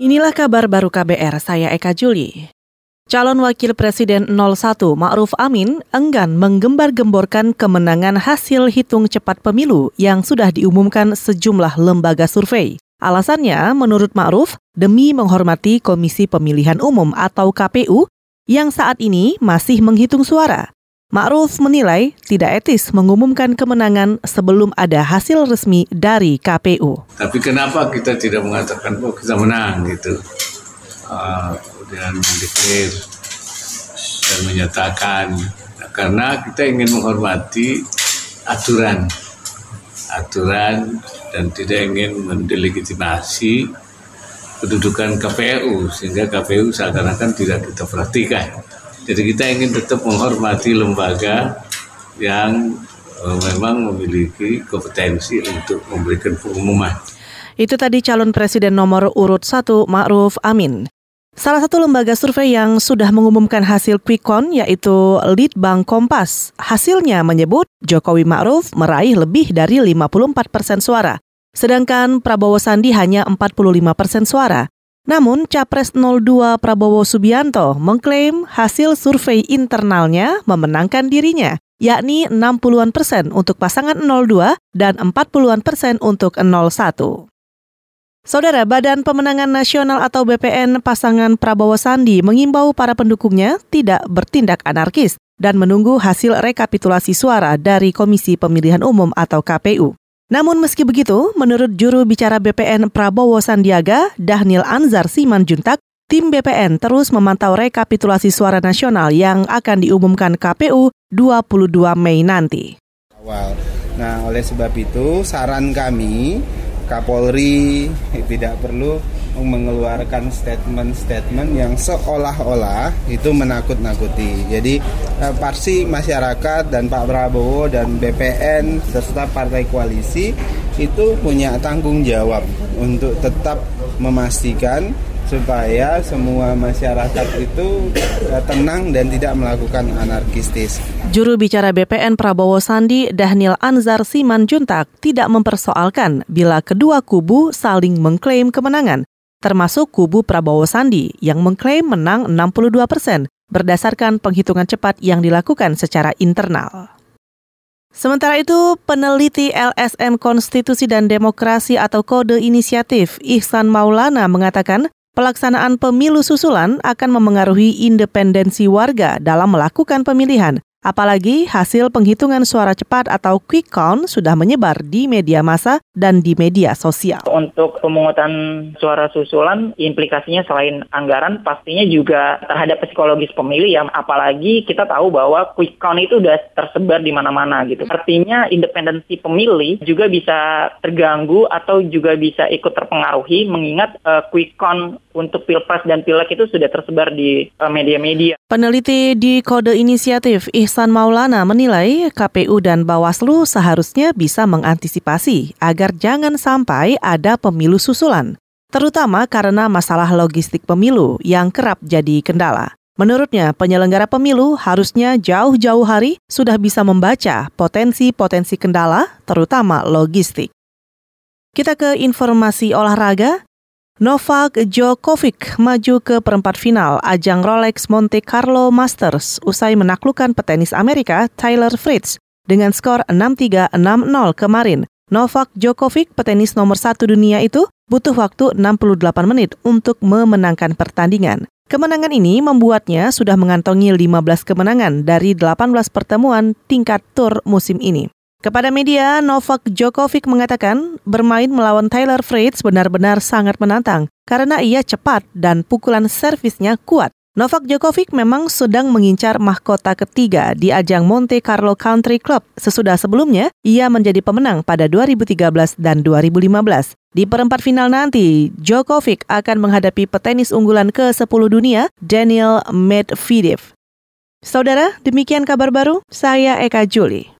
Inilah kabar baru KBR, saya Eka Juli. Calon Wakil Presiden 01 Ma'ruf Amin enggan menggembar-gemborkan kemenangan hasil hitung cepat pemilu yang sudah diumumkan sejumlah lembaga survei. Alasannya, menurut Ma'ruf, demi menghormati Komisi Pemilihan Umum atau KPU yang saat ini masih menghitung suara. Ma'ruf menilai tidak etis mengumumkan kemenangan sebelum ada hasil resmi dari KPU. Tapi kenapa kita tidak mengatakan bahwa kita menang gitu? Uh, kemudian mendeklir dan menyatakan nah, karena kita ingin menghormati aturan aturan dan tidak ingin mendelegitimasi kedudukan KPU sehingga KPU seakan-akan tidak kita perhatikan. Jadi kita ingin tetap menghormati lembaga yang uh, memang memiliki kompetensi untuk memberikan pengumuman. Itu tadi calon presiden nomor urut 1 Ma'ruf Amin. Salah satu lembaga survei yang sudah mengumumkan hasil quick count yaitu Litbang Kompas. Hasilnya menyebut Jokowi Ma'ruf meraih lebih dari 54 persen suara. Sedangkan Prabowo Sandi hanya 45 persen suara. Namun, Capres 02 Prabowo Subianto mengklaim hasil survei internalnya memenangkan dirinya, yakni 60-an persen untuk pasangan 02 dan 40-an persen untuk 01. Saudara Badan Pemenangan Nasional atau BPN pasangan Prabowo Sandi mengimbau para pendukungnya tidak bertindak anarkis dan menunggu hasil rekapitulasi suara dari Komisi Pemilihan Umum atau KPU. Namun meski begitu, menurut juru bicara BPN Prabowo Sandiaga, Dahnil Anzar Simanjuntak, tim BPN terus memantau rekapitulasi suara nasional yang akan diumumkan KPU 22 Mei nanti. Nah, oleh sebab itu saran kami Kapolri tidak perlu mengeluarkan statement-statement yang seolah-olah itu menakut-nakuti. Jadi eh, pasti masyarakat dan Pak Prabowo dan BPN serta partai koalisi itu punya tanggung jawab untuk tetap memastikan supaya semua masyarakat itu eh, tenang dan tidak melakukan anarkistis. Juru bicara BPN Prabowo Sandi Dahnil Anzar Simanjuntak tidak mempersoalkan bila kedua kubu saling mengklaim kemenangan termasuk kubu Prabowo Sandi yang mengklaim menang 62 persen berdasarkan penghitungan cepat yang dilakukan secara internal. Sementara itu, peneliti LSM Konstitusi dan Demokrasi atau Kode Inisiatif Ihsan Maulana mengatakan pelaksanaan pemilu susulan akan memengaruhi independensi warga dalam melakukan pemilihan Apalagi hasil penghitungan suara cepat atau quick count sudah menyebar di media massa dan di media sosial. Untuk pemungutan suara susulan, implikasinya selain anggaran, pastinya juga terhadap psikologis pemilih yang apalagi kita tahu bahwa quick count itu sudah tersebar di mana-mana gitu. Artinya independensi pemilih juga bisa terganggu atau juga bisa ikut terpengaruhi mengingat uh, quick count untuk pilpres dan pileg itu sudah tersebar di uh, media-media. Peneliti di Kode Inisiatif Ihsan Maulana menilai KPU dan Bawaslu seharusnya bisa mengantisipasi agar jangan sampai ada pemilu susulan, terutama karena masalah logistik pemilu yang kerap jadi kendala. Menurutnya, penyelenggara pemilu harusnya jauh-jauh hari sudah bisa membaca potensi-potensi kendala, terutama logistik. Kita ke informasi olahraga. Novak Djokovic maju ke perempat final ajang Rolex Monte Carlo Masters usai menaklukkan petenis Amerika Tyler Fritz dengan skor 6-3, 6-0 kemarin. Novak Djokovic, petenis nomor satu dunia itu, butuh waktu 68 menit untuk memenangkan pertandingan. Kemenangan ini membuatnya sudah mengantongi 15 kemenangan dari 18 pertemuan tingkat tur musim ini. Kepada media, Novak Djokovic mengatakan bermain melawan Taylor Fritz benar-benar sangat menantang karena ia cepat dan pukulan servisnya kuat. Novak Djokovic memang sedang mengincar mahkota ketiga di ajang Monte Carlo Country Club. Sesudah sebelumnya, ia menjadi pemenang pada 2013 dan 2015. Di perempat final nanti, Djokovic akan menghadapi petenis unggulan ke-10 dunia, Daniel Medvedev. Saudara, demikian kabar baru. Saya Eka Juli.